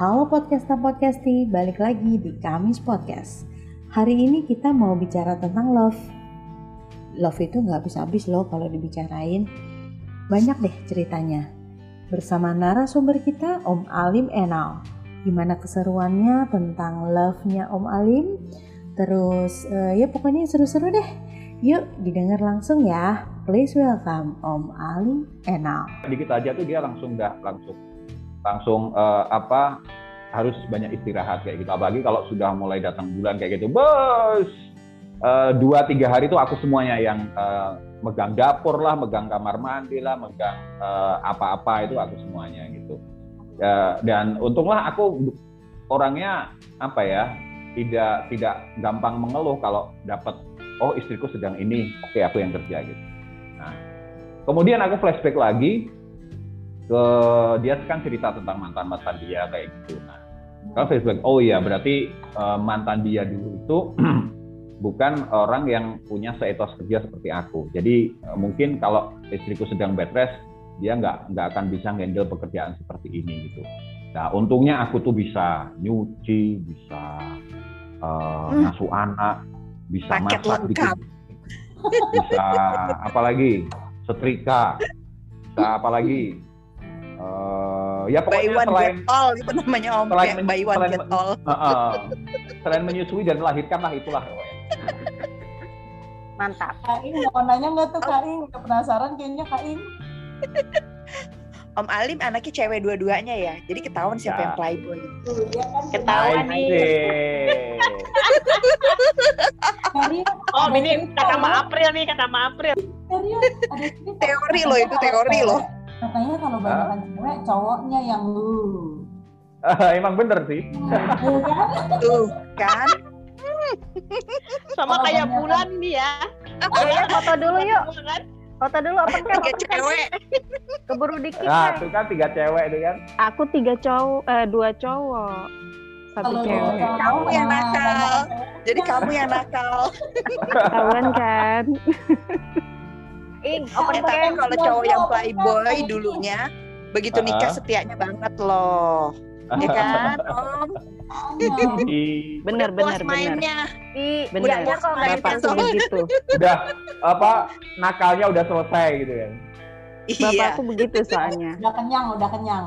Halo podcaster podcasti, balik lagi di Kamis Podcast. Hari ini kita mau bicara tentang love. Love itu nggak habis-habis loh kalau dibicarain. Banyak deh ceritanya. Bersama narasumber kita, Om Alim Enal. Gimana keseruannya tentang love-nya Om Alim? Terus uh, ya pokoknya seru-seru deh. Yuk didengar langsung ya. Please welcome Om Alim Enal. Dikit aja tuh dia langsung dah langsung langsung uh, apa harus banyak istirahat kayak gitu. Apalagi kalau sudah mulai datang bulan kayak gitu, bos uh, dua tiga hari itu aku semuanya yang uh, megang dapur lah, megang kamar mandi lah, megang apa-apa itu aku semuanya gitu. Uh, dan untunglah aku orangnya apa ya tidak tidak gampang mengeluh kalau dapat oh istriku sedang ini, oke okay, aku yang kerja gitu. Nah, kemudian aku flashback lagi ke dia kan cerita tentang mantan mantan dia kayak gitu. Nah kalau Facebook oh iya berarti uh, mantan dia dulu itu bukan orang yang punya seetos kerja seperti aku. Jadi uh, mungkin kalau istriku sedang bed rest dia nggak nggak akan bisa handle pekerjaan seperti ini gitu. Nah untungnya aku tuh bisa nyuci bisa uh, hmm. ngasuh anak bisa Paket masak bikin bisa apalagi setrika bisa apalagi ya pokoknya one selain get all itu namanya om selain men, one selain, get all. Uh, uh, selain menyusui dan melahirkan lah itulah pokoknya. Mantap. Kak Ing mau nanya nggak tuh Kak Ing? Udah penasaran kayaknya Kak Ing. Om Alim anaknya cewek dua-duanya ya, jadi ketahuan siapa ya. yang playboy. Iya kan? Ketahuan nih. oh ini kata Ma April nih, kata Ma April. Teori loh itu teori loh katanya kalau banyak huh? cewek cowoknya yang lu. Uh, emang bener sih. Tuh kan? Tuh kan. Sama kayak bulan nih ya. Ya foto dulu yuk. kan? Foto dulu apa kan tiga cewek. keburu dikit nah itu kan tiga cewek itu kan. Aku tiga cowok eh dua cowok. Satu cewek. kamu yang nakal. jadi kamu yang nakal. Kawan kan Ing, open tapi kalau cowok yang playboy dulunya begitu nikah setianya banget loh. Ya kan, Om? bener bener mainnya. I, bener. Udah kok nggak Bapak begitu. Udah apa nakalnya udah selesai gitu kan. Iya. Bapakku begitu soalnya. Udah kenyang, udah kenyang.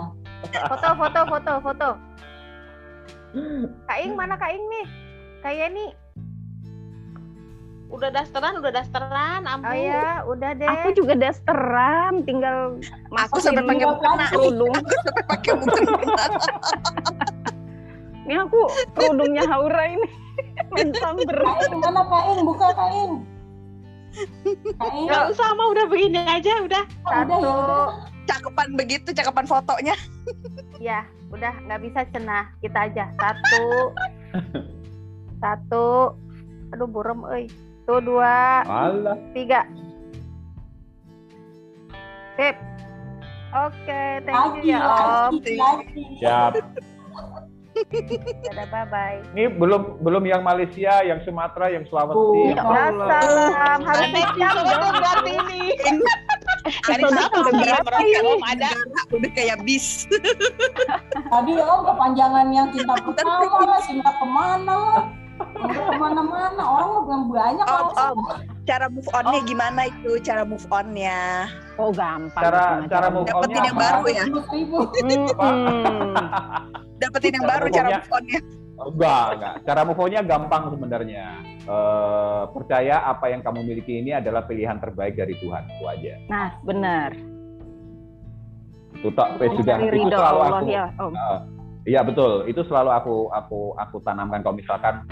Foto, foto, foto, foto. Kak Ing mana Kak Ing nih? Kayak nih udah dasteran udah dasteran ampun. Oh ya udah deh. Aku juga dasteran tinggal aku sampai pakai mukena kerudung. Aku sampai pakai mukena ini aku kerudungnya Haura ini. Main samber kain mana kain? Buka kain. Kain. Nggak usah mau udah begini aja udah. Satu. udah, cakepan begitu cakepan fotonya. Ya udah nggak bisa cenah. Kita aja. Satu. Satu. Aduh burem euy satu, dua, Alah. tiga. Sip. Oke, okay, thank you ya Om. Siap. Dadah, bye bye. Ini belum belum yang Malaysia, yang Sumatera, yang Sulawesi. Ya Allah. Salam. Harus siap dong berarti ini. Hari Sabtu udah berapa Om ada udah kayak bis. Tadi Om kepanjangan yang cinta pertama lah, cinta ke mana lah ke mana-mana. Orang belum banyak om, om. cara move onnya oh. gimana itu? Cara move onnya? Oh gampang. Cara cara move dapetin yang baru ya? Dapetin yang baru cara move onnya? Enggak enggak. Cara move onnya gampang sebenarnya. Uh, percaya apa yang kamu miliki ini adalah pilihan terbaik dari Tuhan itu aja. Nah benar. Itu tak sudah. itu selalu aku. ya, om. Uh, Iya betul, itu selalu aku aku aku tanamkan. Kalau misalkan